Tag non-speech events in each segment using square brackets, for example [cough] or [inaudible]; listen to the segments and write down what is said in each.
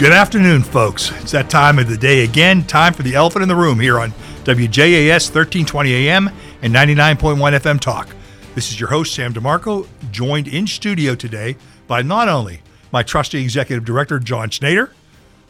Good afternoon, folks. It's that time of the day again. Time for the elephant in the room here on WJAS 1320 AM and 99.1 FM Talk. This is your host, Sam DeMarco, joined in studio today by not only my trusty executive director, John Schneider,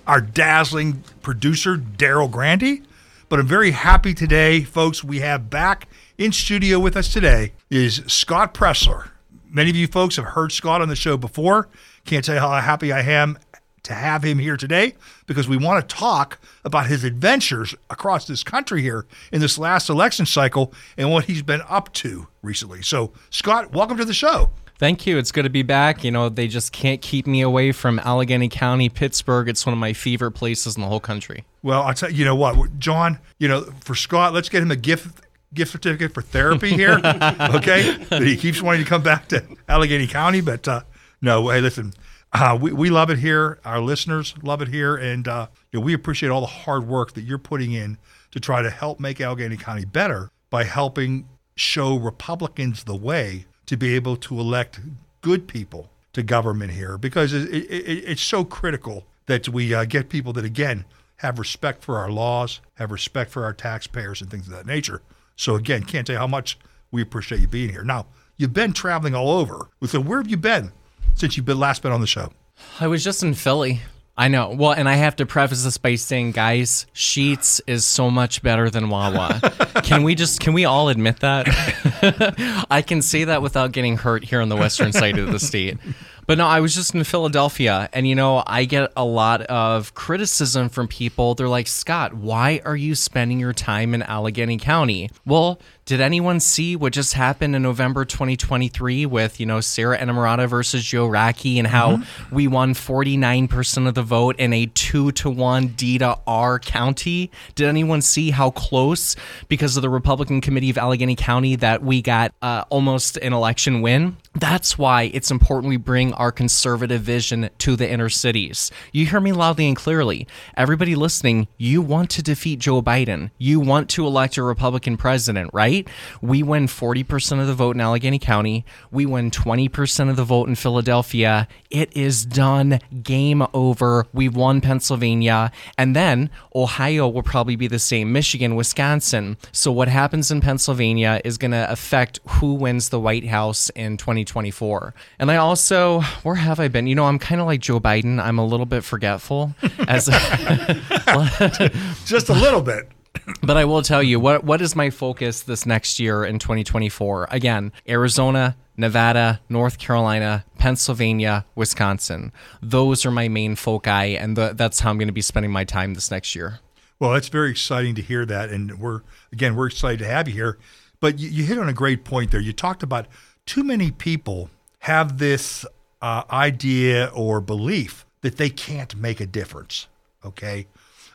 our dazzling producer, Daryl Grandy, but I'm very happy today, folks. We have back in studio with us today is Scott Presler. Many of you folks have heard Scott on the show before. Can't tell you how happy I am to have him here today because we want to talk about his adventures across this country here in this last election cycle and what he's been up to recently. So, Scott, welcome to the show. Thank you. It's good to be back. You know, they just can't keep me away from Allegheny County, Pittsburgh. It's one of my favorite places in the whole country. Well, I'll tell you, you know what, John, you know, for Scott, let's get him a gift gift certificate for therapy here. [laughs] okay. he keeps wanting to come back to Allegheny County, but uh, no, hey, listen, uh, we, we love it here. Our listeners love it here. And uh, you know, we appreciate all the hard work that you're putting in to try to help make Allegheny County better by helping show Republicans the way to be able to elect good people to government here because it, it, it's so critical that we uh, get people that, again, have respect for our laws, have respect for our taxpayers, and things of that nature. So, again, can't tell you how much we appreciate you being here. Now, you've been traveling all over. So, where have you been? Since you've been last been on the show? I was just in Philly. I know. Well, and I have to preface this by saying, guys, Sheetz is so much better than Wawa. [laughs] can we just can we all admit that? [laughs] I can say that without getting hurt here on the western side of the [laughs] state. But no, I was just in Philadelphia, and you know, I get a lot of criticism from people. They're like, Scott, why are you spending your time in Allegheny County? Well, did anyone see what just happened in November 2023 with, you know, Sara Innamorato versus Joe Rockey and how mm-hmm. we won 49% of the vote in a two to one D to R county? Did anyone see how close, because of the Republican Committee of Allegheny County, that we got uh, almost an election win? That's why it's important we bring our conservative vision to the inner cities. You hear me loudly and clearly. Everybody listening, you want to defeat Joe Biden. You want to elect a Republican president, right? We win 40% of the vote in Allegheny County. We win 20% of the vote in Philadelphia. It is done. Game over. We've won Pennsylvania. And then Ohio will probably be the same. Michigan, Wisconsin. So what happens in Pennsylvania is going to affect who wins the White House in 2024. And I also, where have I been? You know, I'm kind of like Joe Biden. I'm a little bit forgetful. As [laughs] just a little bit but I will tell you what what is my focus this next year in 2024. Again, Arizona, Nevada, North Carolina, Pennsylvania, Wisconsin. Those are my main foci, and the, that's how I'm going to be spending my time this next year. Well, that's very exciting to hear that, and we're again we're excited to have you here. But you, you hit on a great point there. You talked about too many people have this uh, idea or belief that they can't make a difference. Okay,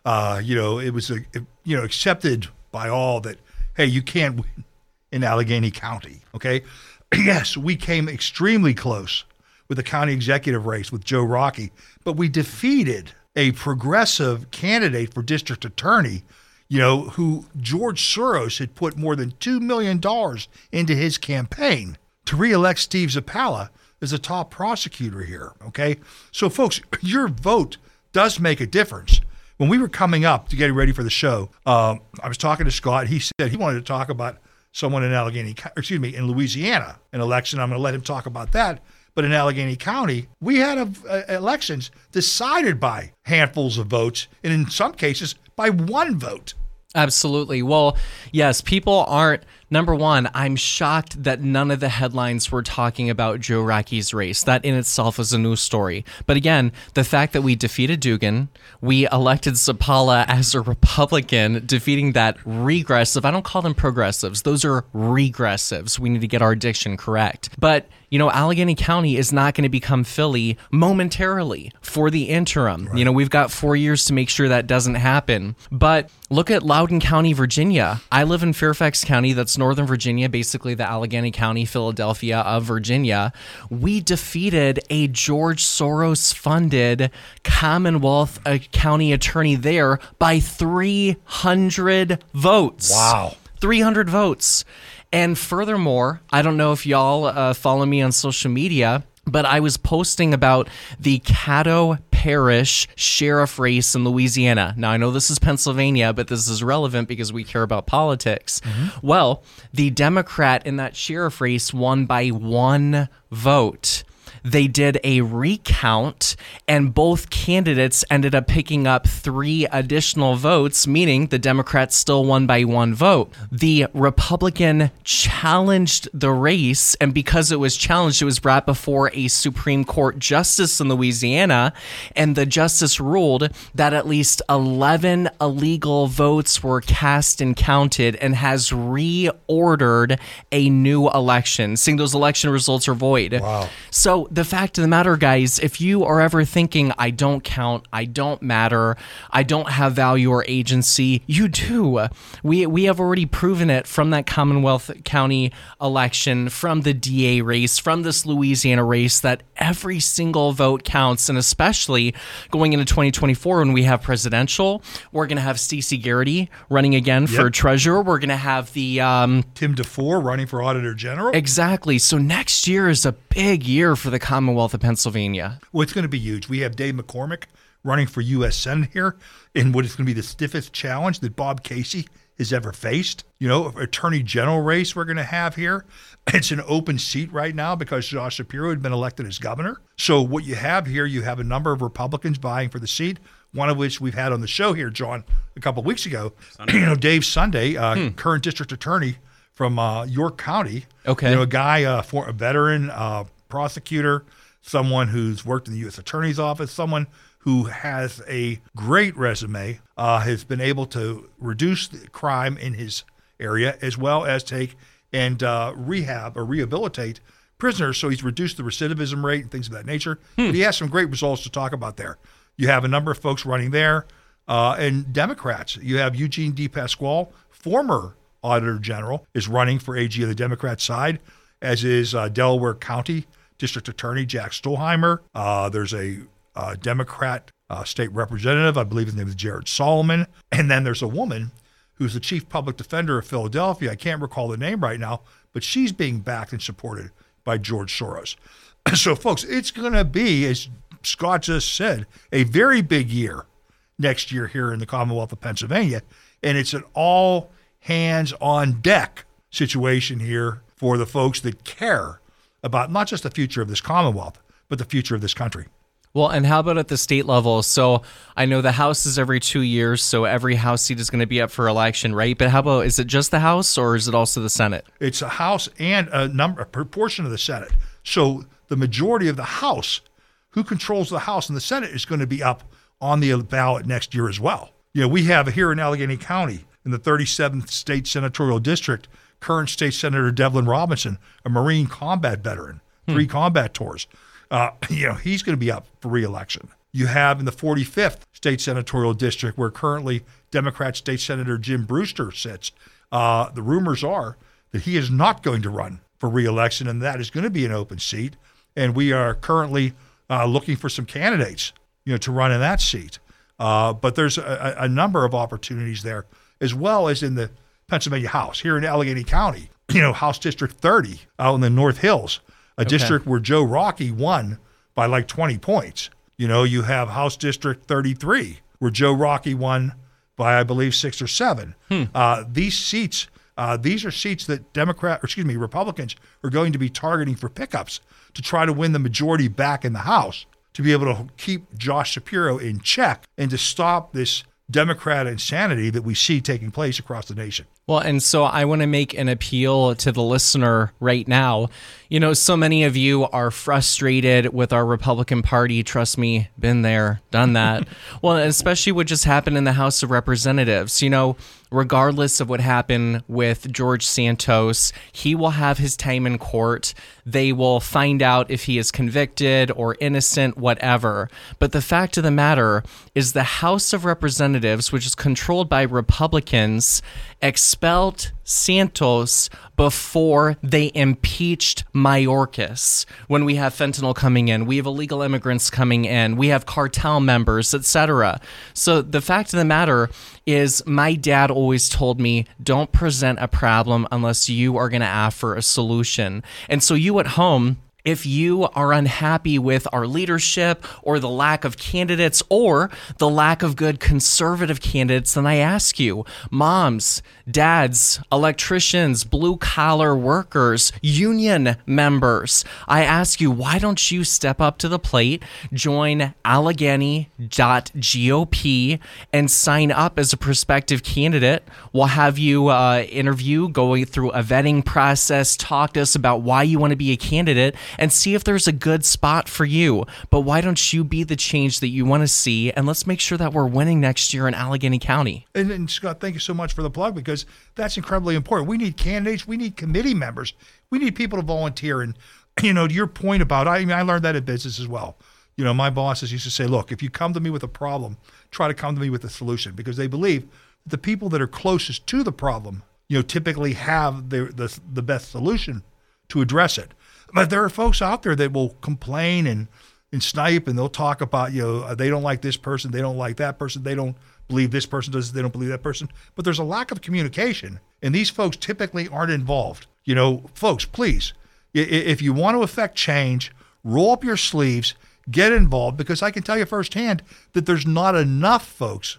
uh, you know, it was a, you know accepted by all that hey, you can't win in Allegheny County. Okay, [clears throat] yes, we came extremely close with the county executive race with Joe Rockey, but we defeated a progressive candidate for district attorney. You know, who George Soros had put more than $2 million into his campaign to reelect Steve Zappala as a top prosecutor here. Okay. So, folks, [clears throat] your vote does make a difference when we were coming up to getting ready for the show, um, I was talking to Scott. He said he wanted to talk about someone in Allegheny, excuse me, in Louisiana, an election. I'm going to let him talk about that. But in Allegheny County, we had a, a, elections decided by handfuls of votes, and in some cases, by one vote. Absolutely. Well, yes, people aren't Number one, I'm shocked that none of the headlines were talking about Joe Rockey's race. That in itself is a news story. But again, the fact that we defeated Dugan, we elected Zappala as a Republican, defeating that regressive. I don't call them progressives; those are regressives. We need to get our diction correct. But you know, Allegheny County is not going to become Philly momentarily for the interim. Right. You know, we've got four years to make sure that doesn't happen. But look at Loudoun County, Virginia. I live in Fairfax County. That's Northern Virginia, basically the Allegheny County, Philadelphia of Virginia, we defeated a George Soros funded Commonwealth uh, County attorney there by 300 votes. Wow. 300 votes. And furthermore, I don't know if y'all uh, follow me on social media, but I was posting about the Caddo parish sheriff race in Louisiana. Now, I know this is Pennsylvania, but this is relevant because we care about politics. Mm-hmm. Well, the Democrat in that sheriff race won by one vote they did a recount, and both candidates ended up picking up three additional votes, meaning the Democrats still won by one vote. The Republican challenged the race, and because it was challenged, it was brought before a Supreme Court justice in Louisiana, and the justice ruled that at least 11 illegal votes were cast and counted and has reordered a new election, seeing those election results are void. Wow. So the fact of the matter, guys, if you are ever thinking, I don't count, I don't matter, I don't have value or agency, you do. We, we have already proven it from that Commonwealth County election, from the DA race, from this Louisiana race, that every single vote counts. And especially going into 2024 when we have presidential, we're going to have Stacey Garrity running again for treasurer. We're going to have the um, Tim DeFoor running for Auditor General. Exactly. So next year is a big year for the Commonwealth of Pennsylvania. Well, it's going to be huge. We have Dave McCormick running for U.S. Senate here in what is going to be the stiffest challenge that Bob Casey has ever faced. You know, Attorney General race we're going to have here. It's an open seat right now because Josh Shapiro had been elected as governor. So what you have here, you have a number of Republicans vying for the seat. One of which we've had on the show here, John, a couple of weeks ago. [clears throat] You know, Dave Sunday, uh, current district attorney from uh, York County. Okay. You know, a guy, uh, for a veteran uh, prosecutor, someone who's worked in the U.S. Attorney's Office, someone who has a great resume, uh, has been able to reduce the crime in his area as well as take and uh, rehab or rehabilitate prisoners. So he's reduced the recidivism rate and things of that nature. But he has some great results to talk about there. You have a number of folks running there, uh, and Democrats. You have Eugene DePasquale, former Auditor General, is running for AG of the Democrat side, as is uh, Delaware County District Attorney Jack Stollsteimer. Uh, there's a uh, Democrat uh, state representative, I believe his name is Jared Solomon. And then there's a woman who's the chief public defender of Philadelphia. I can't recall the name right now, but she's being backed and supported by George Soros. [clears throat] So, folks, it's going to be, as Scott just said, a very big year next year here in the Commonwealth of Pennsylvania. And it's an all hands on deck situation here for the folks that care about not just the future of this Commonwealth, but the future of this country. Well, and how about at the state level? So I know the House is every two years, so every House seat is going to be up for election, right? But how about is it just the House or is it also the Senate? It's a House and a number, a proportion of the Senate. So the majority of the House, who controls the House and the Senate, is going to be up on the ballot next year as well. You know, we have here in Allegheny County, in the 37th state senatorial district, current state senator Devlin Robinson, a Marine combat veteran, three combat tours. Uh, [laughs] you know, he's going to be up for reelection. You have in the 45th state senatorial district, where currently Democrat State Senator Jim Brewster sits. Uh, the rumors are that he is not going to run for reelection, and that is going to be an open seat. And we are currently uh, looking for some candidates, you know, to run in that seat. Uh, but there's a, a number of opportunities there, as well as in the Pennsylvania House here in Allegheny County. [clears throat] You know, House District 30 out in the North Hills, a district where Joe Rockey won by like 20 points. You know, you have House District 33 where Joe Rockey won by I believe six or seven. Uh, these seats, uh, these are seats that Democrat, or excuse me, Republicans are going to be targeting for pickups to try to win the majority back in the House to be able to keep Josh Shapiro in check and to stop this Democrat insanity that we see taking place across the nation. Well, and so I want to make an appeal to the listener right now. You know, so many of you are frustrated with our Republican Party. Trust me, been there, done that. [laughs] well, especially what just happened in the House of Representatives. You know, regardless of what happened with George Santos, he will have his time in court. They will find out if he is convicted or innocent, whatever. But the fact of the matter is the House of Representatives, which is controlled by Republicans, expelled Santos before they impeached Mayorkas. When we have fentanyl coming in, we have illegal immigrants coming in, we have cartel members, etc. So the fact of the matter is my dad always told me don't present a problem unless you are going to offer a solution. And so you at home If you are unhappy with our leadership or the lack of candidates or the lack of good conservative candidates, then I ask you, moms, dads, electricians, blue collar workers, union members, I ask you, why don't you step up to the plate, join Allegheny.gop, and sign up as a prospective candidate? We'll have you uh, interview, going through a vetting process, talk to us about why you want to be a candidate, and see if there's a good spot for you. But why don't you be the change that you want to see? And let's make sure that we're winning next year in Allegheny County. And, and Scott, thank you so much for the plug because that's incredibly important. We need candidates, we need committee members, we need people to volunteer. And you know, to your point about, I mean, I learned that in business as well. You know, my bosses used to say, look, if you come to me with a problem, try to come to me with a solution because they believe that the people that are closest to the problem, you know, typically have the, the, the best solution to address it. But there are folks out there that will complain and, and snipe and they'll talk about, you know, they don't like this person, they don't like that person, they don't believe this person does, they don't believe that person. But there's a lack of communication, and these folks typically aren't involved. You know, folks, please, if you want to affect change, roll up your sleeves, get involved, because I can tell you firsthand that there's not enough folks,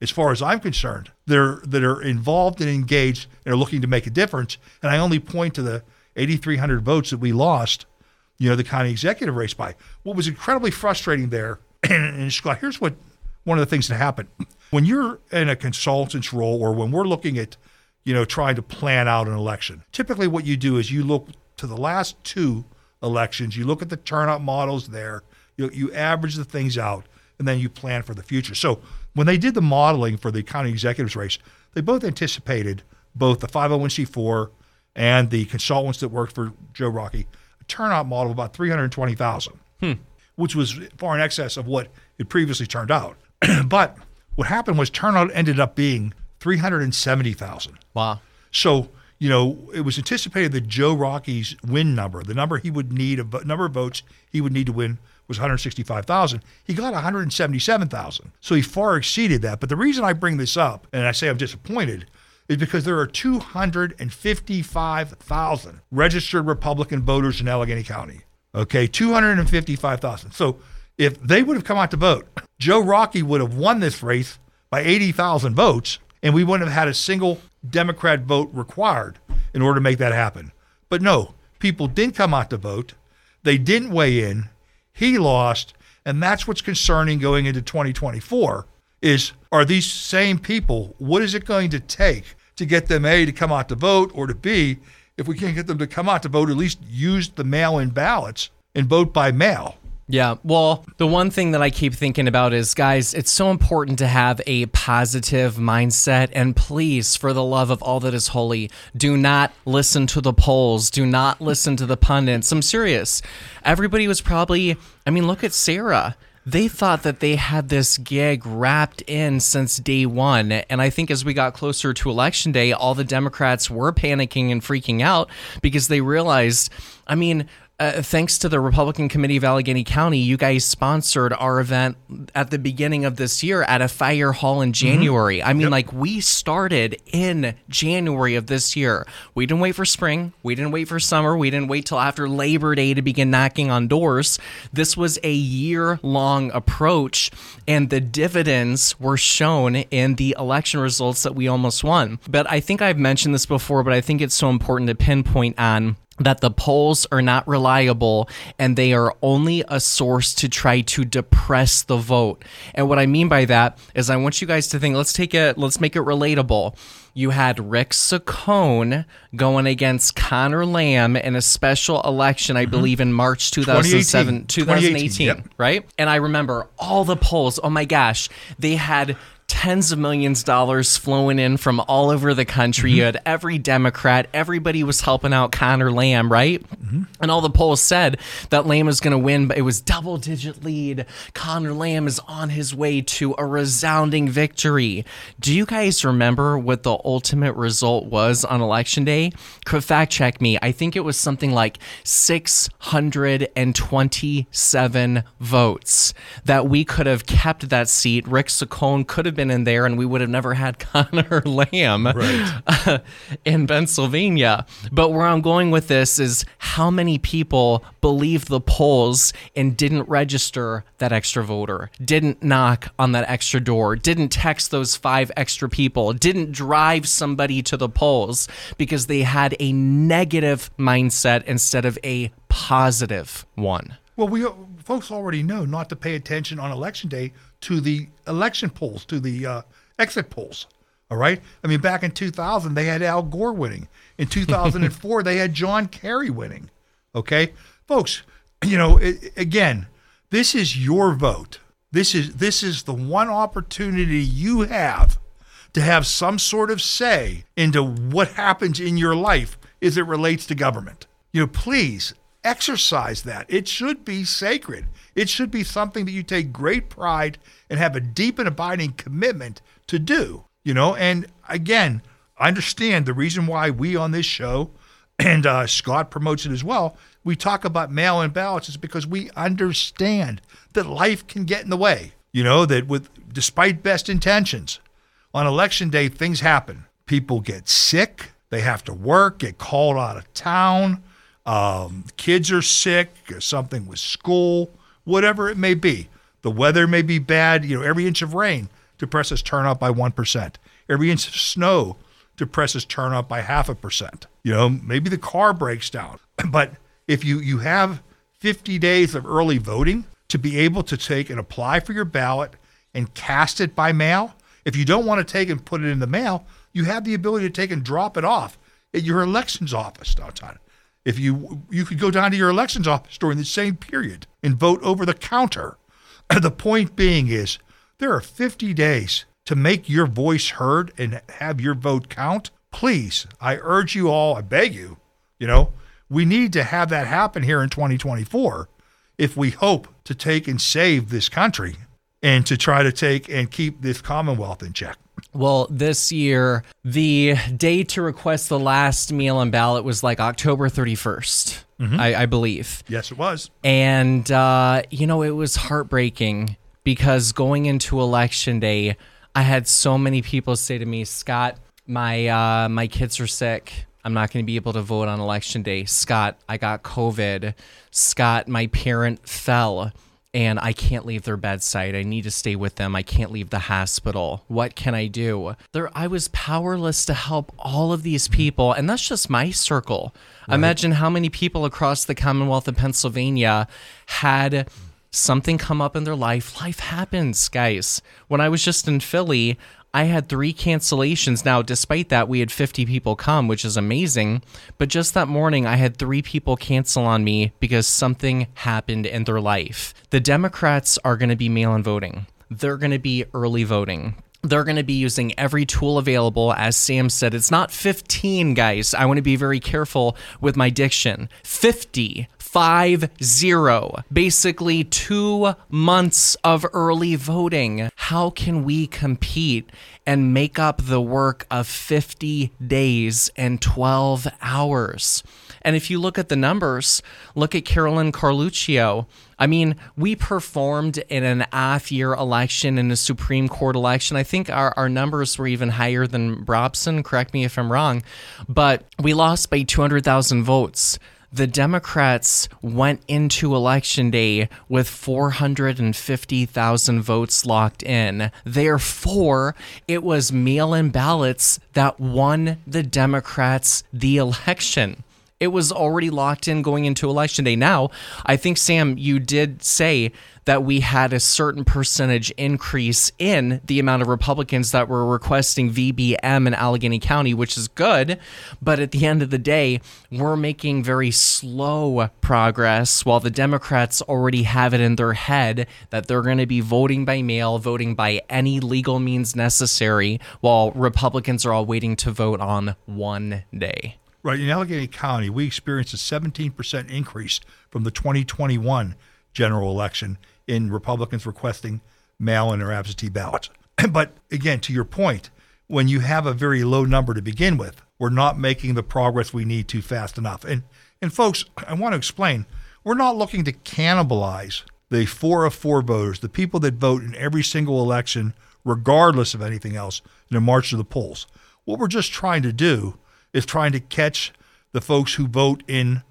as far as I'm concerned, that are, that are involved and engaged and are looking to make a difference. And I only point to the 8,300 votes that we lost, you know, the county executive race by. What was incredibly frustrating there, and, [clears throat] and Scott, here's what one of the things that happened when you're in a consultant's role or when we're looking at, you know, trying to plan out an election. Typically, what you do is you look to the last two elections, you look at the turnout models there, you, you average the things out, and then you plan for the future. So when they did the modeling for the county executives race, they both anticipated both the 501c4 and the consultants that worked for Joe Rockey a turnout model of about 320,000, hmm. which was far in excess of what it previously turned out. [clears throat] but what happened was turnout ended up being 370,000. Wow. So, you know, it was anticipated that Joe Rockey's win number, the number he would need, a number of votes he would need to win was 165,000. He got 177,000. So he far exceeded that. But the reason I bring this up, and I say I'm disappointed, is because there are 255,000 registered Republican voters in Allegheny County. Okay, 255,000. So if they would have come out to vote, Joe Rockey would have won this race by 80,000 votes, and we wouldn't have had a single Democrat vote required in order to make that happen. But no, people didn't come out to vote. They didn't weigh in. He lost, and that's what's concerning going into 2024 is are these same people, what is it going to take to get them A to come out to vote or to B, if we can't get them to come out to vote, at least use the mail-in ballots and vote by mail. Yeah. Well, the one thing that I keep thinking about is, guys, it's so important to have a positive mindset. And please, for the love of all that is holy, do not listen to the polls. Do not listen to the pundits. I'm serious. Everybody was probably, I mean, look at Sarah they thought that they had this gig wrapped in since day one. And I think as we got closer to election day, all the Democrats were panicking and freaking out because they realized, I mean, uh, thanks to the Republican Committee of Allegheny County, you guys sponsored our event at the beginning of this year at a fire hall in mm-hmm. January. Mm-hmm. I mean, yep. like we started in January of this year. We didn't wait for spring. We didn't wait for summer. We didn't wait till after Labor Day to begin knocking on doors. This was a year long approach, and the dividends were shown in the election results that we almost won. But I think I've mentioned this before, but I think it's so important to pinpoint on that the polls are not reliable and they are only a source to try to depress the vote. And what I mean by that is I want you guys to think let's take it let's make it relatable. You had Rick Saccone going against Connor Lamb in a special election, I mm-hmm. believe in March 2007, 2018, 2018 yep. right? And I remember all the polls. Oh my gosh, they had tens of millions of dollars flowing in from all over the country. Mm-hmm. You had every Democrat, everybody was helping out Connor Lamb, right? Mm-hmm. And all the polls said that Lamb was going to win, but it was double digit lead. Connor Lamb is on his way to a resounding victory. Do you guys remember what the ultimate result was on election day? Could fact check me. I think it was something like 627 votes that we could have kept that seat. Rick Saccone could have been in there, and we would have never had [laughs] Connor Lamb Right. [laughs] in Pennsylvania. But where I'm going with this is how many people believed the polls and didn't register that extra voter, didn't knock on that extra door, didn't text those five extra people, didn't drive somebody to the polls because they had a negative mindset instead of a positive one. Well, we folks already know not to pay attention on election day to the election polls, to the uh, exit polls. All right. I mean, back in 2000, they had Al Gore winning. In [laughs] 2004, they had John Kerry winning. Okay, folks. You know, it, again, this is your vote. This is this is the one opportunity you have to have some sort of say into what happens in your life as it relates to government. You know, please exercise that. It should be sacred. It should be something that you take great pride and have a deep and abiding commitment to do. You know, and again, I understand the reason why we on this show [clears throat] and uh, Scott promotes it as well. We talk about ballots is because we understand that life can get in the way. You know, that with despite best intentions, on election day, things happen. People get sick, they have to work, get called out of town, um, kids are sick, or something with school, whatever it may be. The weather may be bad. You know, every inch of rain depresses turnout by 1%. Every inch of snow depresses turnout by half a percent. You know, maybe the car breaks down. [clears throat] But if you, you have 50 days of early voting to be able to take and apply for your ballot and cast it by mail, if you don't want to take and put it in the mail, you have the ability to take and drop it off at your elections office downtown. If you you could go down to your elections office during the same period and vote over the counter. [clears throat] the point being is there are 50 days to make your voice heard and have your vote count. Please, I urge you all, I beg you, you know, we need to have that happen here in 2024 if we hope to take and save this country and to try to take and keep this Commonwealth in check. Well, this year, the day to request the last meal on ballot was like October 31st, I, I believe. Yes, it was. And, uh, you know, it was heartbreaking because going into election day, I had so many people say to me, Scott, my, uh, my kids are sick. I'm not going to be able to vote on election day. Scott, I got COVID. Scott, my parent fell and I can't leave their bedside. I need to stay with them. I can't leave the hospital. What can I do? There I was powerless to help all of these mm-hmm. people, and that's just my circle. Imagine how many people across the Commonwealth of Pennsylvania had something come up in their life. Life happens, guys. When I was just in Philly, I had three cancellations. Now, despite that, we had 50 people come, which is amazing. But just that morning, I had three people cancel on me because something happened in their life. The Democrats are going to be mail in voting, they're going to be early voting. They're going to be using every tool available. As Sam said, it's not 15, guys. I want to be very careful with my diction. 50 five zero basically two months of early voting how can we compete and make up the work of 50 days and 12 hours and if you look at the numbers look at carolyn carluccio I mean, we performed in an off year election in a Supreme Court election. I think our, our numbers were even higher than Brobson. Correct me if I'm wrong. But we lost by 200,000 votes the Democrats went into election day with 450,000 votes locked in. Therefore, it was mail in ballots that won the Democrats the election. It was already locked in going into election day. Now, I think, Sam, you did say that we had a certain percentage increase in the amount of Republicans that were requesting VBM in Allegheny County, which is good. But at the end of the day, we're making very slow progress while the Democrats already have it in their head that they're going to be voting by mail, voting by any legal means necessary, while Republicans are all waiting to vote on one day. Right. In Allegheny County, we experienced a 17% increase from the 2021 general election in Republicans requesting mail in or absentee ballots. [clears throat] but again, to your point, when you have a very low number to begin with, we're not making the progress we need to fast enough. And and folks, I want to explain, we're not looking to cannibalize the four of four voters, the people that vote in every single election, regardless of anything else, in a march to the polls. What we're just trying to do is trying to catch the folks who vote in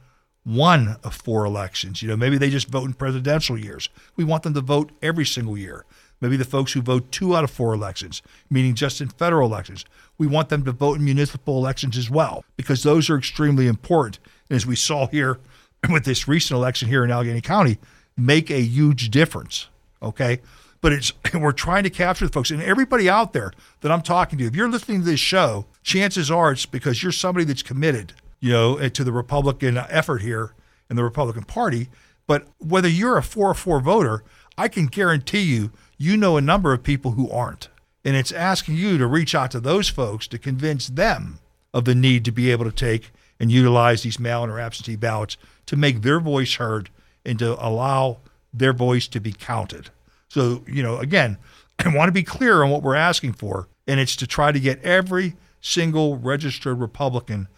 one of four elections. You know, maybe they just vote in presidential years. We want them to vote every single year. Maybe the folks who vote two out of four elections, meaning just in federal elections. We want them to vote in municipal elections as well, because those are extremely important. And as we saw here [clears throat] with this recent election here in Allegheny County, make a huge difference. Okay. But it's [laughs] we're trying to capture the folks and everybody out there that I'm talking to. If you're listening to this show, chances are it's because you're somebody that's committed, you know, eh, to the Republican effort here in the Republican Party. But whether you're a four or four voter, I can guarantee you, you know a number of people who aren't. And it's asking you to reach out to those folks to convince them of the need to be able to take and utilize these mail in or absentee ballots to make their voice heard and to allow their voice to be counted. So, you know, again, [clears throat] I want to be clear on what we're asking for, and it's to try to get every single registered Republican,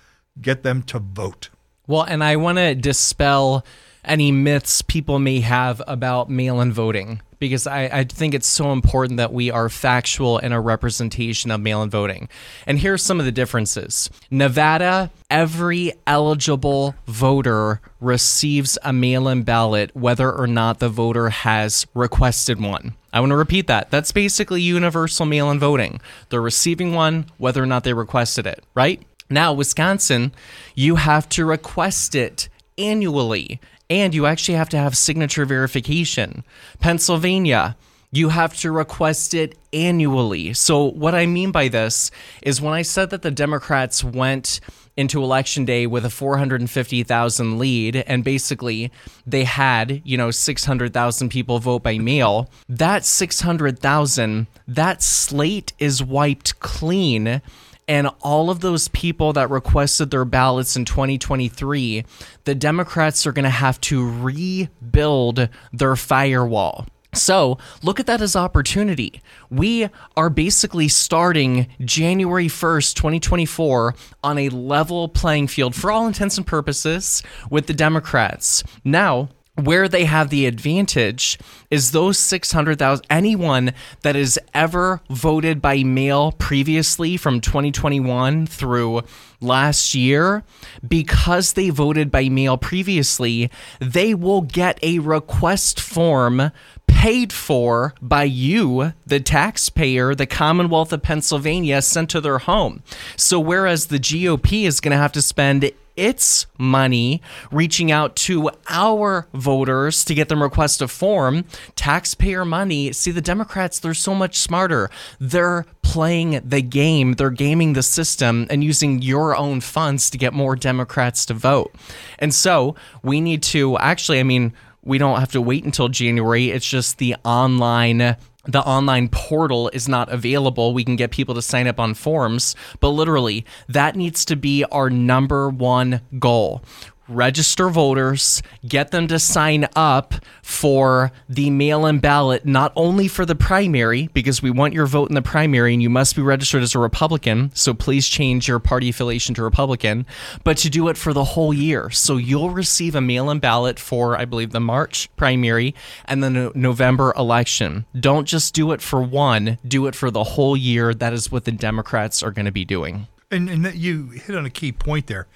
get them to vote. Well, and I want to dispel any myths people may have about mail in voting because I, I, think it's so important that we are factual in a representation of mail in voting. And here are some of the differences Nevada, every eligible voter receives a mail in ballot, whether or not the voter has requested one. I want to repeat that. That's basically universal mail in voting. They're receiving one, whether or not they requested it, right? Now, Wisconsin, you have to request it annually and you actually have to have signature verification. Pennsylvania, you have to request it annually. So, what I mean by this is when I said that the Democrats went into election day with a 450,000 lead and basically they had, you know, 600,000 people vote by mail, that 600,000, that slate is wiped clean and all of those people that requested their ballots in 2023, the Democrats are going to have to rebuild their firewall. So look at that as opportunity. We are basically starting January 1st, 2024, on a level playing field for all intents and purposes with the Democrats. Now, where they have the advantage is those 600,000 anyone that has ever voted by mail previously from 2021 through last year because they voted by mail previously they will get a request form paid for by you the taxpayer the Commonwealth of Pennsylvania sent to their home. So whereas the GOP is going to have to spend its money reaching out to our voters to get them request a form. Taxpayer money. See the democrats they're so much smarter. They're playing the game. They're gaming the system and using your own funds to get more democrats to vote. And so we need to actually i mean we don't have to wait until january. It's just the online the online portal is not available. We can get people to sign up on forms, but literally, that needs to be our number one goal register voters, get them to sign up for the mail in ballot, not only for the primary, because we want your vote in the primary and you must be registered as a Republican. So please change your party affiliation to Republican, but to do it for the whole year. So you'll receive a mail in ballot for, I believe, the March primary and the November election. Don't just do it for one, do it for the whole year. That is what the Democrats are going to be doing. And, and you hit on a key point there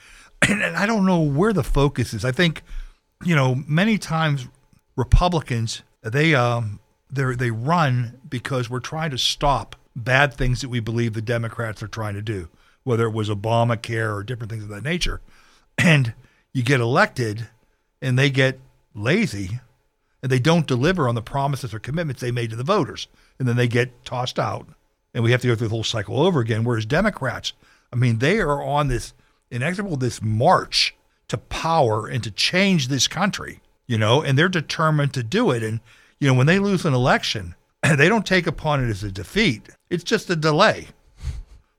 and, and I don't know where the focus is. I think, you know, many times Republicans they um they they run because we're trying to stop bad things that we believe the Democrats are trying to do, whether it was Obamacare or different things of that nature. And you get elected, and they get lazy, and they don't deliver on the promises or commitments they made to the voters, and then they get tossed out, and we have to go through the whole cycle over again. Whereas Democrats, I mean, they are on this inexorable this march to power and to change this country, you know, and they're determined to do it. And, you know, when they lose an election, [clears throat] they don't take upon it as a defeat. It's just a delay.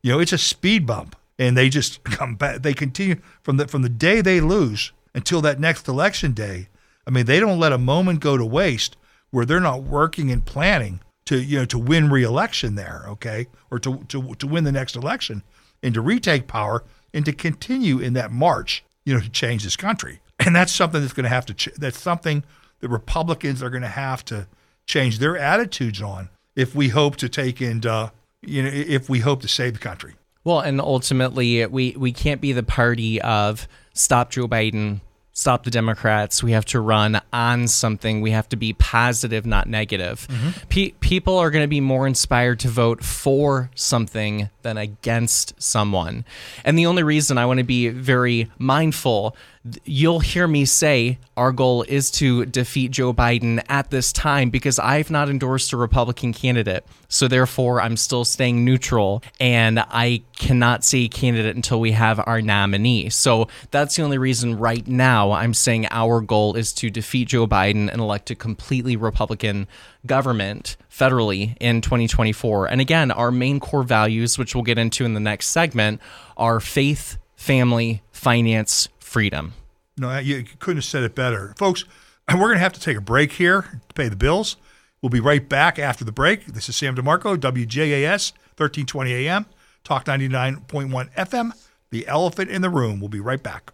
You know, it's a speed bump. And they just [laughs] come back. They continue from the from the day they lose until that next election day. I mean, they don't let a moment go to waste where they're not working and planning to you know to win re-election there, okay, or to to to win the next election and to retake power and to continue in that march, you know, to change this country. And that's something that's going to have to, ch- that's something that Republicans are going to have to change their attitudes on if we hope to take and uh, you know if we hope to save the country. Well, and ultimately, we we can't be the party of stop Joe Biden, stop the Democrats. We have to run on something. We have to be positive, not negative. Mm-hmm. Pe- people are going to be more inspired to vote for something than against someone. And the only reason I want to be very mindful, you'll hear me say our goal is to defeat Joe Biden at this time because I've not endorsed a Republican candidate. So therefore, I'm still staying neutral and I cannot say candidate until we have our nominee. So that's the only reason right now I'm saying our goal is to defeat Joe Biden and elect a completely Republican government federally in 2024. And again, our main core values, which we'll get into in the next segment, are faith, family, finance, freedom. No, uh, you couldn't have said it better. Folks, [clears throat] we're going to have to take a break here to pay the bills. We'll be right back after the break. This is Sam DeMarco, WJAS, 1320 AM, Talk 99.1 FM, The Elephant in the Room. We'll be right back.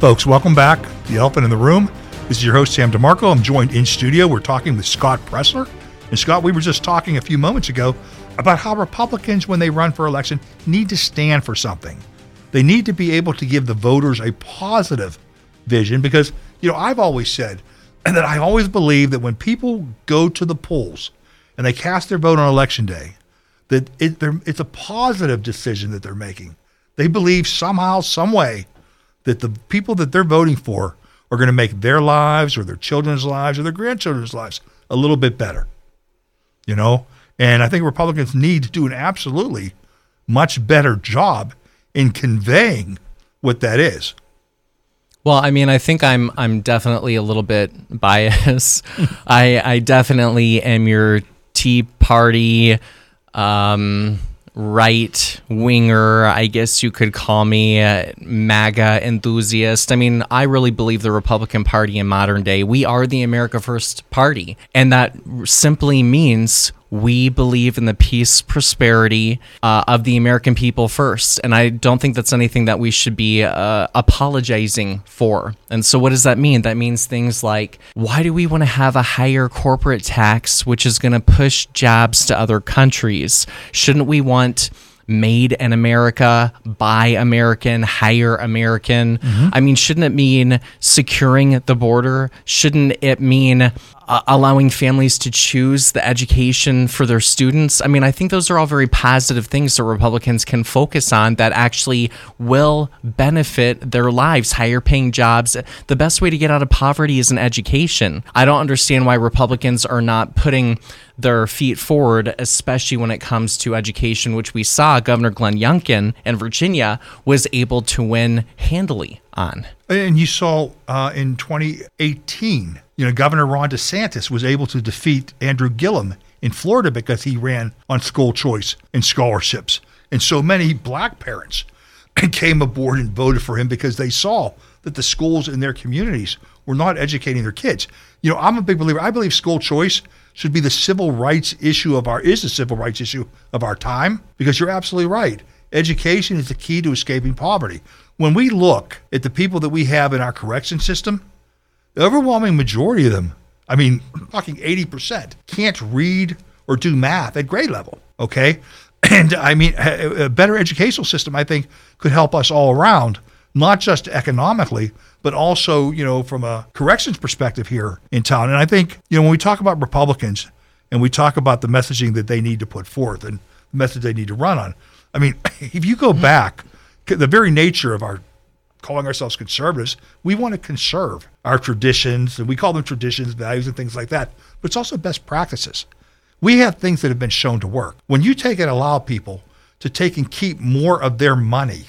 Folks, welcome back. The Elephant in the Room. This is your host, Sam DeMarco. I'm joined in studio. We're talking with Scott Presler. And Scott, we were just talking a few moments ago about how Republicans, when they run for election, need to stand for something. They need to be able to give the voters a positive vision because, you know, I've always said and [clears throat] that I always believe that when people go to the polls and they cast their vote on election day, that it, it's a positive decision that they're making. They believe somehow, some way, that the people that they're voting for are going to make their lives or their children's lives or their grandchildren's lives a little bit better. You know? And I think Republicans need to do an absolutely much better job in conveying what that is. Well, I mean, I think I'm I'm definitely a little bit [laughs] biased. I I definitely am your Tea Party um, right winger. I guess you could call me a MAGA enthusiast. I mean, I really believe the Republican Party in modern day. We are the America First Party, and that simply means we believe in the peace, prosperity uh, of the American people first. And I don't think that's anything that we should be uh, apologizing for. And so, what does that mean? That means things like why do we want to have a higher corporate tax, which is going to push jobs to other countries? Shouldn't we want made in America, buy American, hire American. I mean, shouldn't it mean securing the border? Shouldn't it mean uh, allowing families to choose the education for their students? I mean, I think those are all very positive things that Republicans can focus on that actually will benefit their lives, higher paying jobs. The best way to get out of poverty is an education. I don't understand why Republicans are not putting their feet forward, especially when it comes to education, which we saw Governor Glenn Youngkin in Virginia was able to win handily on. And you saw uh, in 2018, you know, Governor Ron DeSantis was able to defeat Andrew Gillum in Florida because he ran on school choice and scholarships. And so many black parents [laughs] came aboard and voted for him because they saw that the schools in their communities were not educating their kids. You know, I'm a big believer. I believe school choice should be the civil rights issue of our is the civil rights issue of our time because you're absolutely right. Education is the key to escaping poverty. When we look at the people that we have in our correction system, the overwhelming majority of them, I mean, talking 80%, can't read or do math at grade level. Okay. [clears throat] And I mean, a better educational system, I think, could help us all around, not just economically, but also, you know, from a corrections perspective here in town. And I think, you know, when we talk about Republicans and we talk about the messaging that they need to put forth and the message they need to run on, I mean, [clears throat] if you go back, the very nature of our calling ourselves conservatives, we want to conserve our traditions, and we call them traditions, values, and things like that. But it's also best practices. We have things that have been shown to work. When you take and allow people to take and keep more of their money,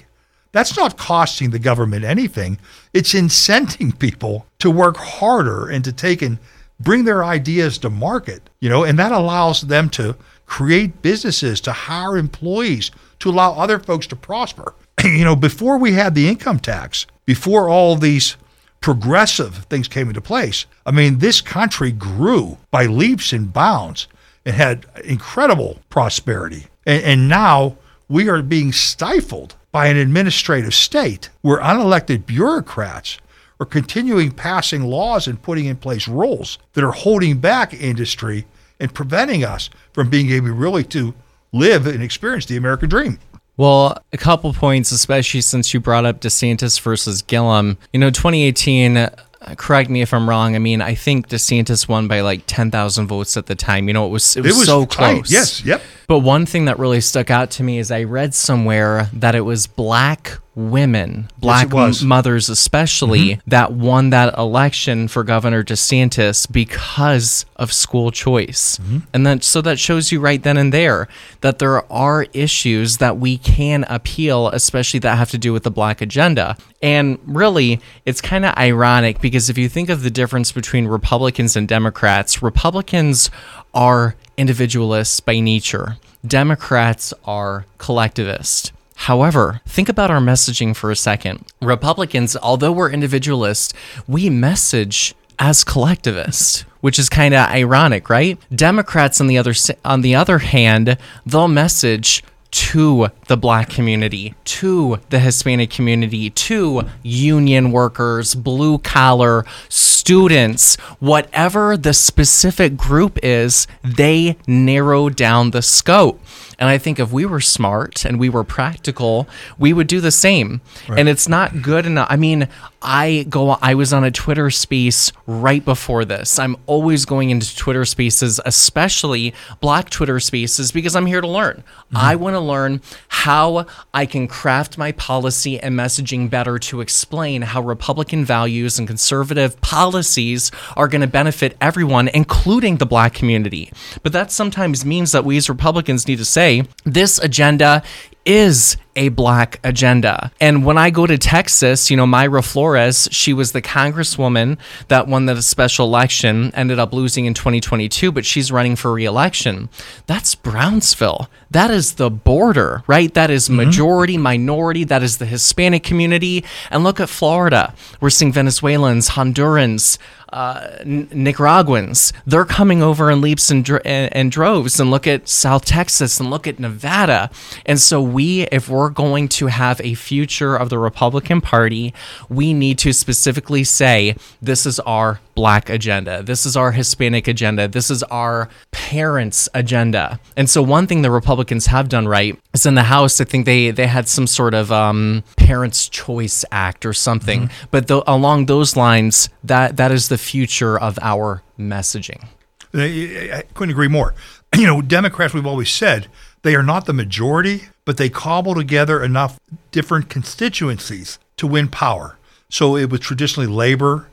that's not costing the government anything. It's incenting people to work harder and to take and bring their ideas to market, you know, and that allows them to create businesses, to hire employees, to allow other folks to prosper. [clears throat] you know, before we had the income tax, before all these progressive things came into place, I mean, this country grew by leaps and bounds and had incredible prosperity. And, and now we are being stifled by an administrative state where unelected bureaucrats are continuing passing laws and putting in place rules that are holding back industry and preventing us from being able really to live and experience the American dream. Well, a couple points, especially since you brought up DeSantis versus Gillum. You know, 2018 uh, correct me if I'm wrong. I mean, I think DeSantis won by like 10,000 votes at the time. You know, it was it was, It was so tight. close. Yes, yep. But one thing that really stuck out to me is I read somewhere that it was black women, black m- mothers especially, mm-hmm. that won that election for Governor DeSantis because of school choice. Mm-hmm. And then so that shows you right then and there that there are issues that we can appeal, especially that have to do with the black agenda. And really, it's kind of ironic because if you think of the difference between Republicans and Democrats, Republicans are individualists by nature. Democrats are collectivist. However, think about our messaging for a second. Republicans, although we're individualist, we message as collectivist, which is kind of ironic, right? Democrats on the other on the other hand, they'll message to the black community, to the Hispanic community, to union workers, blue collar, students, whatever the specific group is, they narrow down the scope. And I think if we were smart and we were practical, we would do the same. And it's not good enough. I mean, I go I was on a Twitter space right before this. I'm always going into Twitter spaces, especially black Twitter spaces because I'm here to learn. Mm-hmm. I want to learn how I can craft my policy and messaging better to explain how Republican values and conservative policies are going to benefit everyone, including the black community. But that sometimes means that we as Republicans need to say this agenda is a black agenda. And when I go to Texas, you know, Mayra Flores, she was the congresswoman that won the special election, ended up losing in 2022, but she's running for reelection. That's Brownsville. That is the border, right? That is mm-hmm. majority, minority, that is the Hispanic community. And look at Florida. We're seeing Venezuelans, Hondurans, uh, Nicaraguans. They're coming over in leaps and, and, and droves. And look at South Texas and look at Nevada. And so, we, if we're going to have a future of the Republican Party, we need to specifically say this is our black agenda. This is our Hispanic agenda. This is our parents' agenda. And so, one thing the Republicans have done right is in the House, I think they, they had some sort of um, Parents' Choice Act or something. But tho- along those lines, that that is the future of our messaging. I couldn't agree more. [clears throat] You know, Democrats, we've always said, they are not the majority, but they cobble together enough different constituencies to win power. So it was traditionally labor,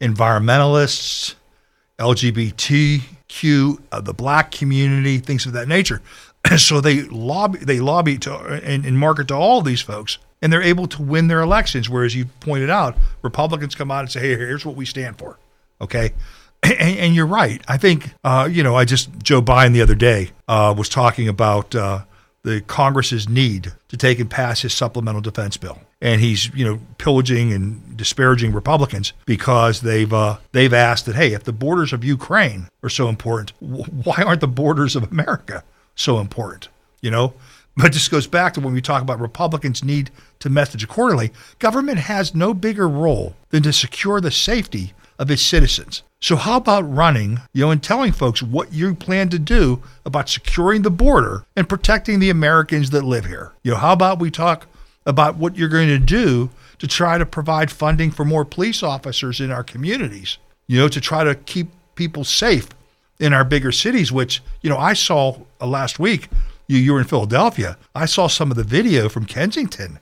environmentalists, LGBTQ, uh, the black community, things of that nature. [clears throat] so they lobby, they lobby to and, and market to all these folks, and they're able to win their elections. Whereas you pointed out, Republicans come out and say, "Hey, here's what we stand for." Okay, [clears throat] and, and you're right. I think uh, you know. I just Joe Biden the other day uh, was talking about uh, the Congress's need to take and pass his supplemental defense bill, and he's you know pillaging and disparaging Republicans because they've uh, they've asked that hey, if the borders of Ukraine are so important, why aren't the borders of America so important? You know. But this goes back to when we talk about Republicans need to message accordingly. Government has no bigger role than to secure the safety of its citizens. So how about running, you know, and telling folks what you plan to do about securing the border and protecting the Americans that live here? You know, how about we talk about what you're going to do to try to provide funding for more police officers in our communities, you know, to try to keep people safe in our bigger cities, which, you know, I saw uh, last week, you, you were in Philadelphia. I saw some of the video from Kensington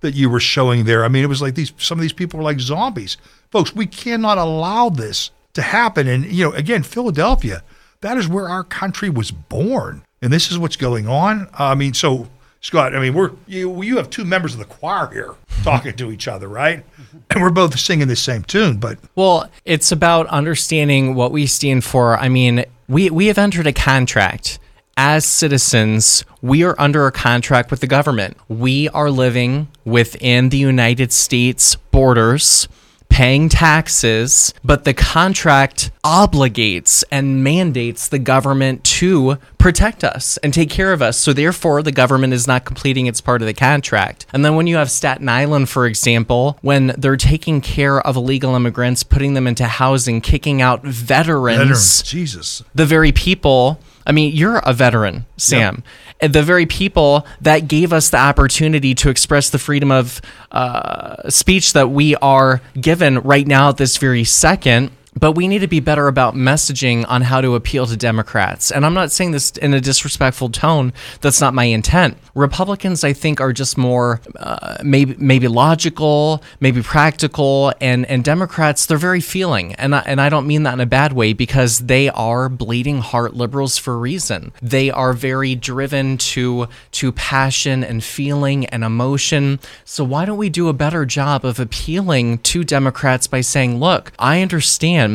that you were showing there. I mean, it was like these some of these people were like zombies. Folks, we cannot allow this to happen. And you know, again, Philadelphia, that is where our country was born, and this is what's going on. I mean, so Scott, I mean, we're you you have two members of the choir here talking to each other, right? And we're both singing the same tune, but Well, it's about understanding what we stand for. I mean, we we have entered a contract. As citizens, we are under a contract with the government. We are living within the United States borders paying taxes, but the contract obligates and mandates the government to protect us and take care of us. So therefore, the government is not completing its part of the contract. And then when you have Staten Island, for example, when they're taking care of illegal immigrants, putting them into housing, kicking out veterans, Veterans, Jesus. the very people I mean, you're a veteran, Sam. And The very people that gave us the opportunity to express the freedom of uh, speech that we are given right now at this very second. But we need to be better about messaging on how to appeal to Democrats. And I'm not saying this in a disrespectful tone. That's not my intent. Republicans, I think, are just more uh, maybe maybe logical, maybe practical, and and Democrats they're very feeling. And I, and I don't mean that in a bad way because they are bleeding heart liberals for a reason. They are very driven to to passion and feeling and emotion. So why don't we do a better job of appealing to Democrats by saying, look, I understand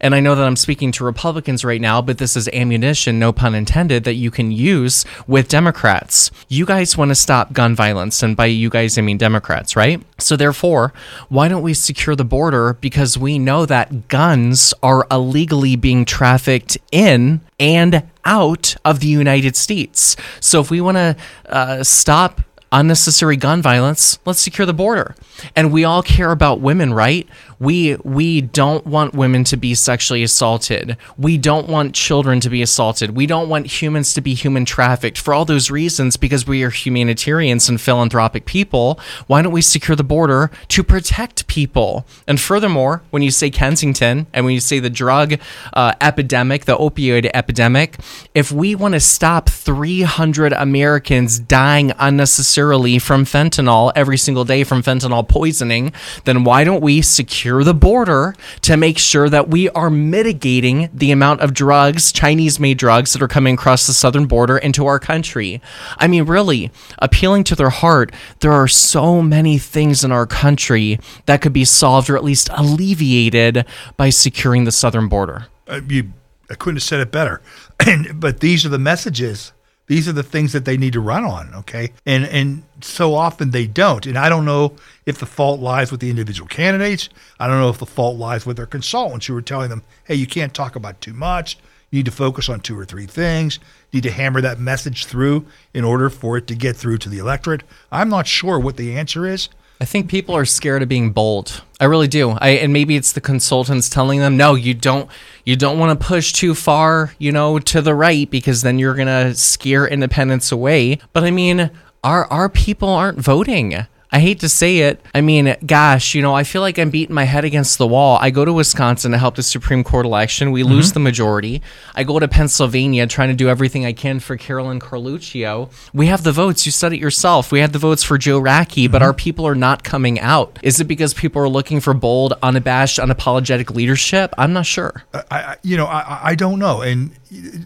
and I know that I'm speaking to Republicans right now, but this is ammunition, no pun intended, that you can use with Democrats. You guys want to stop gun violence, and by you guys, I mean Democrats, right? So, therefore, why don't we secure the border? Because we know that guns are illegally being trafficked in and out of the United States. So, if we want to uh, stop unnecessary gun violence, let's secure the border. And we all care about women, right? We we don't want women to be sexually assaulted. We don't want children to be assaulted. We don't want humans to be human trafficked. For all those reasons because we are humanitarians and philanthropic people, why don't we secure the border to protect people? And furthermore, when you say Kensington and when you say the drug uh, epidemic, the opioid epidemic, if we want to stop 300 Americans dying unnecessarily from fentanyl every single day from fentanyl poisoning, then why don't we secure the border to make sure that we are mitigating the amount of drugs, Chinese made drugs, that are coming across the southern border into our country? I mean, really, appealing to their heart, there are so many things in our country that could be solved or at least alleviated by securing the southern border. Uh, you, I couldn't have said it better. [clears throat] And but these are the messages. These are the things that they need to run on. Okay, and and so often they don't. And I don't know if the fault lies with the individual candidates. I don't know if the fault lies with their consultants who are telling them, "Hey, you can't talk about too much. You need to focus on two or three things. You need to hammer that message through in order for it to get through to the electorate." I'm not sure what the answer is. I think people are scared of being bold. I really do. I and maybe it's the consultants telling them, "No, you don't you don't want to push too far, you know, to the right because then you're going to scare independents away." But I mean, our our people aren't voting. I hate to say it. I mean, gosh, you know, I feel like I'm beating my head against the wall. I go to Wisconsin to help the Supreme Court election. We lose mm-hmm. the majority. I go to Pennsylvania trying to do everything I can for Carolyn Carluccio. We have the votes. You said it yourself. We had the votes for Joe Rockey, but mm-hmm. our people are not coming out. Is it because people are looking for bold, unabashed, unapologetic leadership? I'm not sure. I, I you know, I, I don't know. And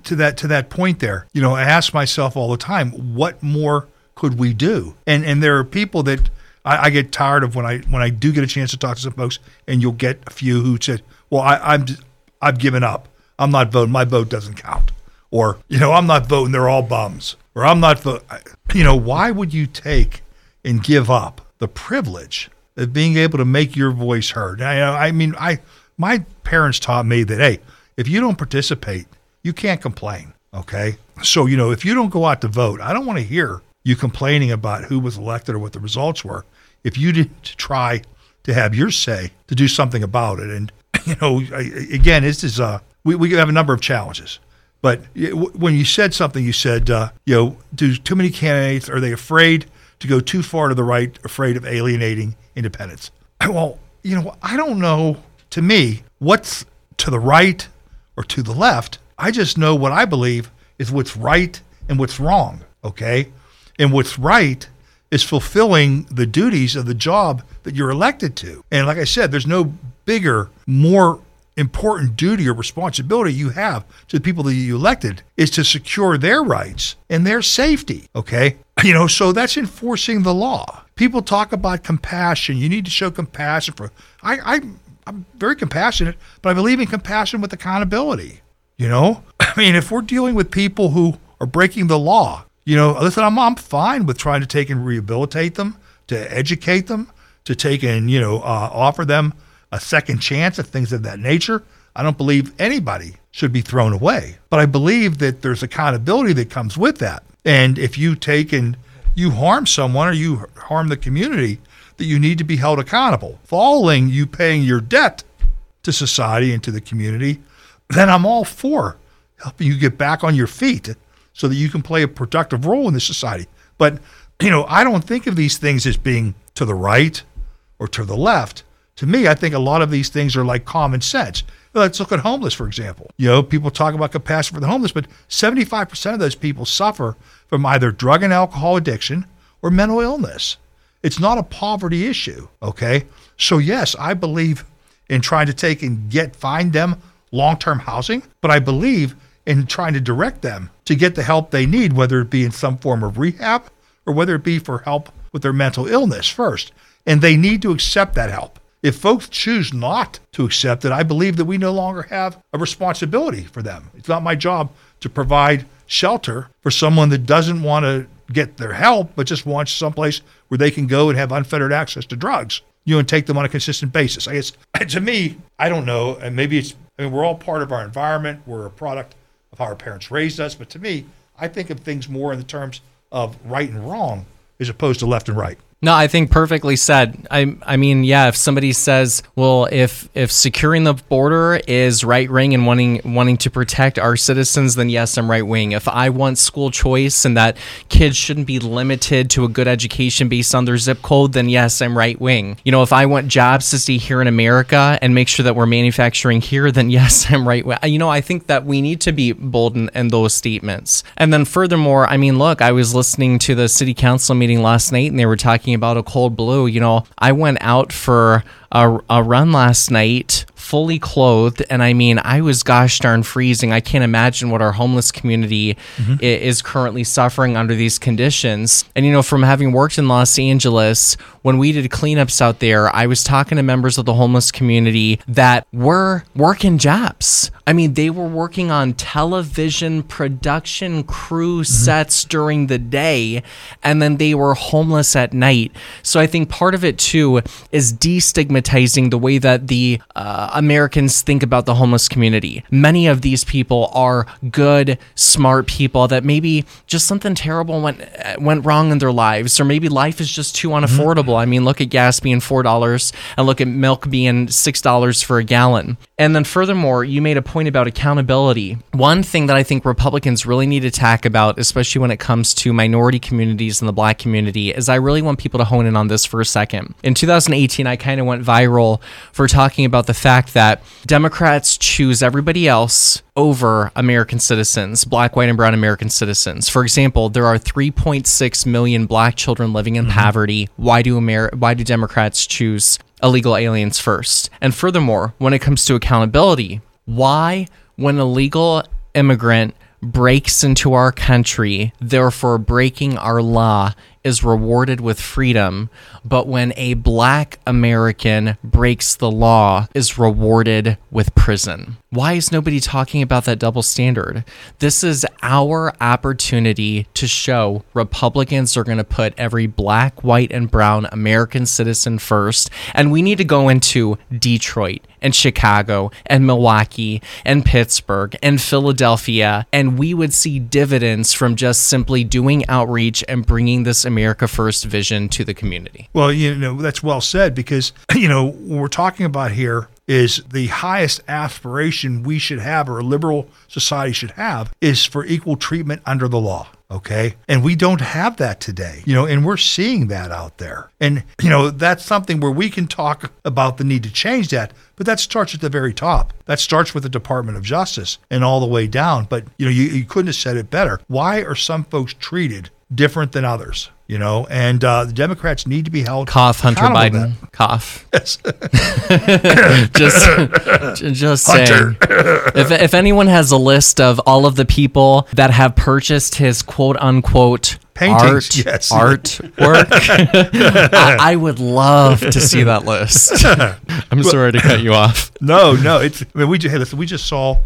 to that to that point there, you know, I ask myself all the time, what more could we do? And and there are people that I, I get tired of when I when I do get a chance to talk to some folks, and you'll get a few who said, "Well, I, I'm just, I've given up. I'm not voting. My vote doesn't count." Or you know, I'm not voting. They're all bums. Or I'm not voting. You know, why would you take and give up the privilege of being able to make your voice heard? I, I mean, I my parents taught me that hey, if you don't participate, you can't complain. Okay, so you know, if you don't go out to vote, I don't want to hear you complaining about who was elected or what the results were. If you didn't try to have your say to do something about it, and [laughs] you know, again, this is uh, we we have a number of challenges. But when you said something, you said, uh, you know, do too many candidates are they afraid to go too far to the right, afraid of alienating independents? [clears throat] Well, you know, I don't know. To me, what's to the right or to the left? I just know what I believe is what's right and what's wrong. Okay, and what's right is fulfilling the duties of the job that you're elected to. And like I said, there's no bigger, more important duty or responsibility you have to the people that you elected is to secure their rights and their safety. Okay. [laughs] You know, so that's enforcing the law. People talk about compassion. You need to show compassion for I, I I'm very compassionate, but I believe in compassion with accountability. You know? [laughs] I mean, if we're dealing with people who are breaking the law, you know, listen, I'm, I'm fine with trying to take and rehabilitate them, to educate them, to take and, you know, uh, offer them a second chance at things of that nature. I don't believe anybody should be thrown away. But I believe that there's accountability that comes with that. And if you take and you harm someone or you harm the community, that you need to be held accountable. Following you paying your debt to society and to the community, then I'm all for helping you get back on your feet so that you can play a productive role in this society. But, you know, I don't think of these things as being to the right or to the left. To me, I think a lot of these things are like common sense. Let's look at homeless, for example. You know, people talk about compassion for the homeless, but 75% of those people suffer from either drug and alcohol addiction or mental illness. It's not a poverty issue, okay? So, yes, I believe in trying to take and get, find them long term housing, but I believe in trying to direct them to get the help they need, whether it be in some form of rehab or whether it be for help with their mental illness first. And they need to accept that help. If folks choose not to accept it, I believe that we no longer have a responsibility for them. It's not my job to provide shelter for someone that doesn't want to get their help, but just wants someplace where they can go and have unfettered access to drugs. You know, and take them on a consistent basis. I guess [laughs] to me, I don't know, and maybe it's. I mean, we're all part of our environment. We're a product of how our parents raised us. But to me, I think of things more in the terms of right and wrong as opposed to left and right. No, I think perfectly said. I I mean, yeah, if somebody says, well, if if securing the border is right wing and wanting wanting to protect our citizens, then yes, I'm right wing. If I want school choice and that kids shouldn't be limited to a good education based on their zip code, then yes, I'm right wing. You know, if I want jobs to stay here in America and make sure that we're manufacturing here, then [laughs] yes, I'm right wing. You know, I think that we need to be bold in, in those statements. And then furthermore, I mean, look, I was listening to the city council meeting last night and they were talking about a Code Blue. You know, I went out for a, a run last night fully clothed and i mean i was gosh darn freezing i can't imagine what our homeless community mm-hmm. is currently suffering under these conditions and you know from having worked in los angeles when we did cleanups out there i was talking to members of the homeless community that were working jobs i mean they were working on television production crew mm-hmm. sets during the day and then they were homeless at night so i think part of it too is destigmatizing the way that the uh, Americans think about the homeless community. Many of these people are good, smart people that maybe just something terrible went went wrong in their lives, or maybe life is just too unaffordable. Mm-hmm. I mean, look at gas being four dollars, and look at milk being six dollars for a gallon. And then furthermore, you made a point about accountability. One thing that I think Republicans really need to talk about, especially when it comes to minority communities and the black community, is I really want people to hone in on this for a second. In 2018, I kind of went viral for talking about the fact that Democrats choose everybody else over American citizens, black, white, and brown American citizens. For example, there are 3.6 million black children living in mm-hmm. poverty. Why do Amer- why do Democrats choose illegal aliens first? And furthermore, when it comes to accountability, why when a legal immigrant breaks into our country, therefore breaking our law, is rewarded with freedom, but when a black American breaks the law, is rewarded with prison. Why is nobody talking about that double standard? This is our opportunity to show Republicans are going to put every black, white, and brown American citizen first. And we need to go into Detroit and Chicago and Milwaukee and Pittsburgh and Philadelphia, and we would see dividends from just simply doing outreach and bringing this America First vision to the community. Well, you know, that's well said because, [clears throat] you know, what we're talking about here is the highest aspiration we should have or a liberal society should have is for equal treatment under the law. Okay. And we don't have that today, you know, and we're seeing that out there. And, you know, that's something where we can talk about the need to change that, but that starts at the very top. That starts with the Department of Justice and all the way down. But, you know, you, you couldn't have said it better. Why are some folks treated different than others? You know, and uh, the Democrats need to be held. Cough, Hunter Biden. Cough. Yes. [laughs] just, just saying. If, if anyone has a list of all of the people that have purchased his quote unquote Paintings, art, yes. artwork, I, I, would love to see that list. [laughs] I'm sorry to cut you off. [laughs] No, no, it's. I mean, we just hey, listen, we just saw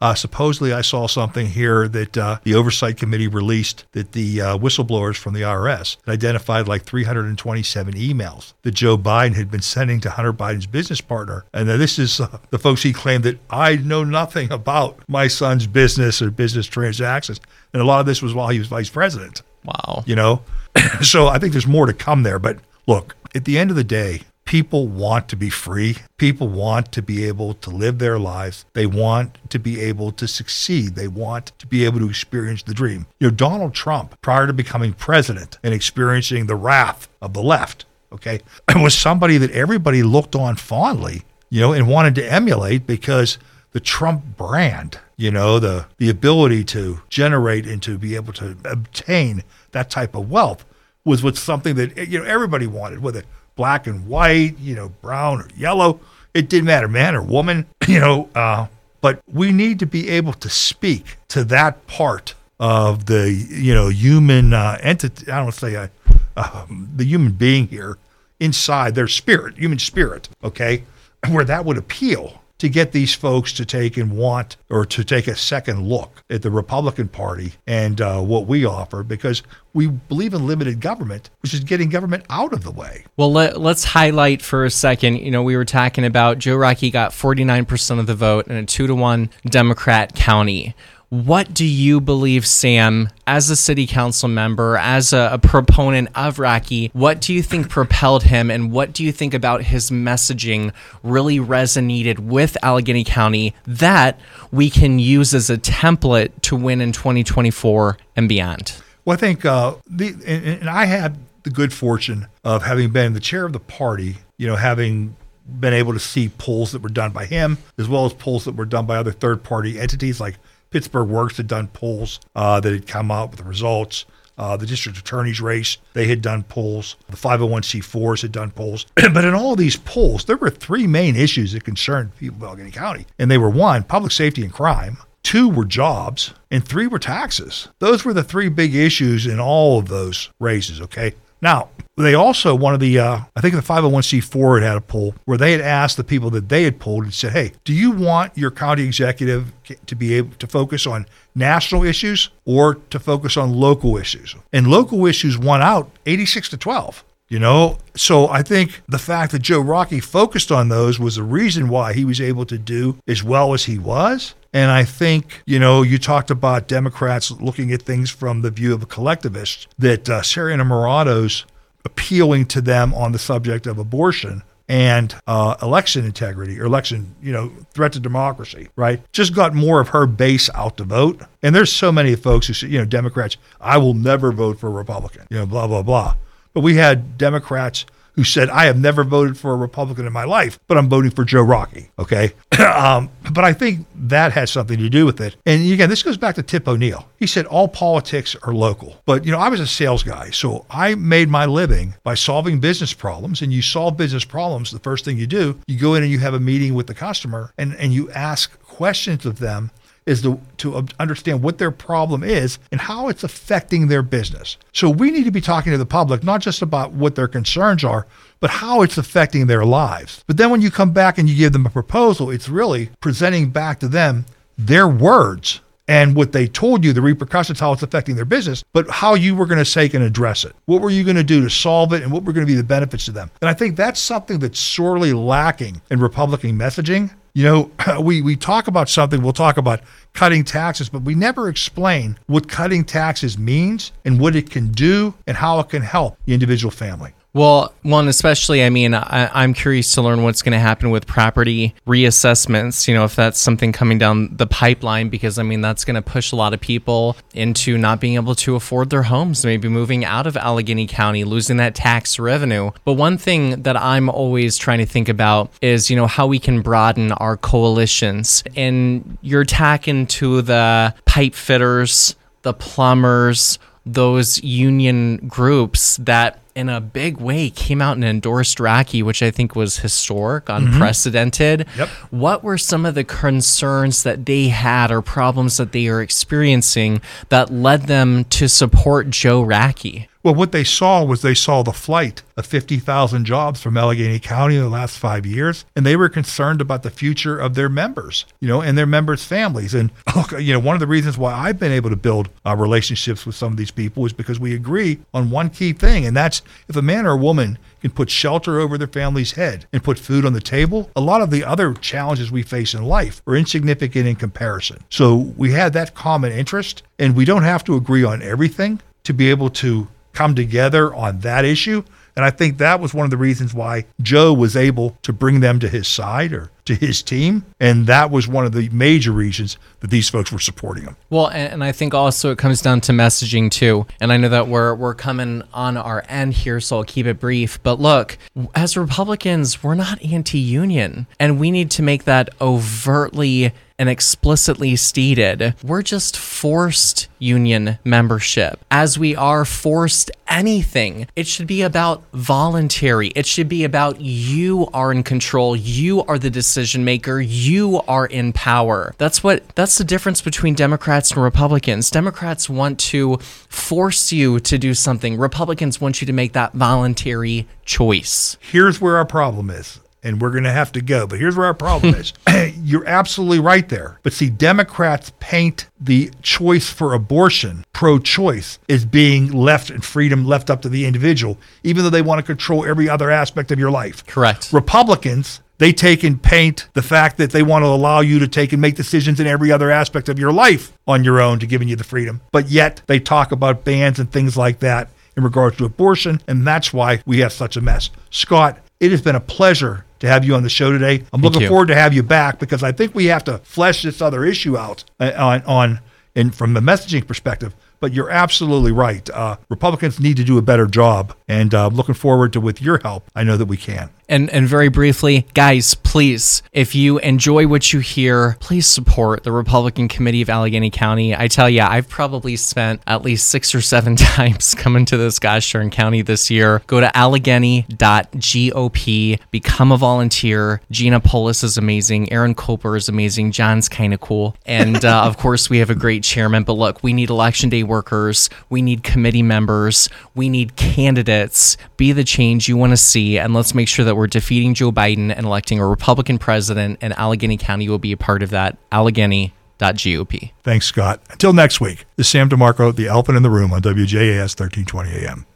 Uh, supposedly, I saw something here that uh, the Oversight Committee released that the uh, whistleblowers from the IRS identified like 327 emails that Joe Biden had been sending to Hunter Biden's business partner. And then this is uh, the folks he claimed that I know nothing about my son's business or business transactions. And a lot of this was while he was vice president. Wow. You know? [coughs] so I think there's more to come there. But look, at the end of the day, people want to be free. People want to be able to live their lives. They want to be able to succeed. They want to be able to experience the dream. You know, Donald Trump, prior to becoming president and experiencing the wrath of the left, okay, [clears throat] was somebody that everybody looked on fondly, you know, and wanted to emulate because the Trump brand, you know, the the ability to generate and to be able to obtain that type of wealth was was something that you know everybody wanted, whether black and white, you know, brown or yellow. It didn't matter, man or woman, [clears throat] you know. Uh, but we need to be able to speak to that part of the, you know, human uh, entity. I don't say uh, um, the human being here inside their spirit, human spirit. Okay, where that would appeal to get these folks to take and want or to take a second look at the Republican Party and uh, what we offer because we believe in limited government, which is getting government out of the way. Well, let, us highlight for a second. You know, we were talking about Joe Rockey got 49% of the vote in a two to one Democrat county. What do you believe, Sam, as a city council member, as a, a, proponent of Rockey, what do you think propelled him and what do you think about his messaging really resonated with Allegheny County that we can use as a template to win in 2024 and beyond? Well, I think uh, the and, and I had the good fortune of having been the chair of the party, you know, having been able to see polls that were done by him as well as polls that were done by other third party entities like Pittsburgh Works had done polls uh, that had come out with the results. Uh, the district attorney's race, they had done polls. The 501c4s had done polls. [clears throat] but in all these polls, there were three main issues that concerned people in Allegheny County. And they were one, public safety and crime, two were jobs, and three were taxes. Those were the three big issues in all of those races, okay? Now, they also, one of the, uh, I think the 501c4 had had a poll where they had asked the people that they had polled and said, hey, do you want your county executive to be able to focus on national issues or to focus on local issues? And local issues won out 86 to 12. You know, so I think the fact that Joe Rockey focused on those was the reason why he was able to do as well as he was. And I think, you know, you talked about Democrats looking at things from the view of a collectivist, that uh, Sara Innamorato's appealing to them on the subject of abortion and uh, election integrity or election, you know, threat to democracy, right? Just got more of her base out to vote. And there's so many folks who say, you know, Democrats, I will never vote for a Republican, you know, blah, blah, blah. But we had Democrats who said, I have never voted for a Republican in my life, but I'm voting for Joe Rockey. Okay. [clears throat] um, but I think that has something to do with it. And again, this goes back to Tip O'Neill. He said, all politics are local. But, you know, I was a sales guy. So I made my living by solving business problems. And you solve business problems, the first thing you do, you go in and you have a meeting with the customer and, and you ask questions of them is to, to understand what their problem is and how it's affecting their business. So we need to be talking to the public, not just about what their concerns are, but how it's affecting their lives. But then when you come back and you give them a proposal, it's really presenting back to them their words and what they told you, the repercussions, how it's affecting their business, but how you were going to take and address it. What were you going to do to solve it and what were going to be the benefits to them? And I think that's something that's sorely lacking in Republican messaging. You know, [clears throat] we, we talk about something, we'll talk about cutting taxes, but we never explain what cutting taxes means and what it can do and how it can help the individual family. Well, one especially, I mean, I, am curious to learn what's going to happen with property reassessments. You know, if that's something coming down the pipeline, because I mean, that's going to push a lot of people into not being able to afford their homes, maybe moving out of Allegheny County, losing that tax revenue. But one thing that I'm always trying to think about is, you know, how we can broaden our coalitions. And you're attacking to the pipe fitters, the plumbers, those union groups that in a big way came out and endorsed Rockey, which I think was historic, mm-hmm. unprecedented. Mm-hmm. Yep. What were some of the concerns that they had or problems that they are experiencing that led them to support Joe Rockey? Well, what they saw was they saw the flight of 50,000 jobs from Allegheny County in the last five years, and they were concerned about the future of their members, you know, and their members' families. And, [laughs] you know, one of the reasons why I've been able to build uh, relationships with some of these people is because we agree on one key thing, and that's if a man or a woman can put shelter over their family's head and put food on the table, a lot of the other challenges we face in life are insignificant in comparison. So we had that common interest, and we don't have to agree on everything to be able to come together on that issue. And I think that was one of the reasons why Joe was able to bring them to his side or to his team. And that was one of the major reasons that these folks were supporting him. Well, and, I think also it comes down to messaging too. And I know that we're we're coming on our end here, so I'll keep it brief. But look, as Republicans, we're not anti-union, and we need to make that overtly and explicitly stated, we're just forced union membership. As we are forced anything, it should be about voluntary. It should be about you are in control, you are the decision maker, you are in power. That's what that's the difference between Democrats and Republicans. Democrats want to force you to do something. Republicans want you to make that voluntary choice. Here's where our problem is and we're going to have to go. But here's where our problem [laughs] is. [clears throat] You're absolutely right there. But see, Democrats paint the choice for abortion, pro choice, as being left and freedom left up to the individual, even though they want to control every other aspect of your life. Correct. Republicans, they take and paint the fact that they want to allow you to take and make decisions in every other aspect of your life on your own to giving you the freedom. But yet they talk about bans and things like that in regards to abortion, and that's why we have such a mess. Scott, it has been a pleasure to have you on the show today. I'm Thank looking you. forward to have you back because I think we have to flesh this other issue out uh, on on and from the messaging perspective. But you're absolutely right. Uh, Republicans need to do a better job, and uh, looking forward to with your help. I know that we can. And and very briefly, guys, please, if you enjoy what you hear, please support the Republican Committee of Allegheny County. I tell you, I've probably spent at least six or seven [laughs] times coming to this gosh darn county this year. Go to allegheny.gop, become a volunteer. Gina Polis is amazing. Aaron Koper is amazing. John's kind of cool. And uh, of course, we have a great chairman. But look, we need election day workers. We need committee members. We need candidates. Be the change you want to see. And let's make sure that we're defeating Joe Biden and electing a Republican president, and Allegheny County will be a part of that. Allegheny.gop. Thanks, Scott. Until next week, this is Sam DeMarco, the elephant in the room on WJAS 1320 AM.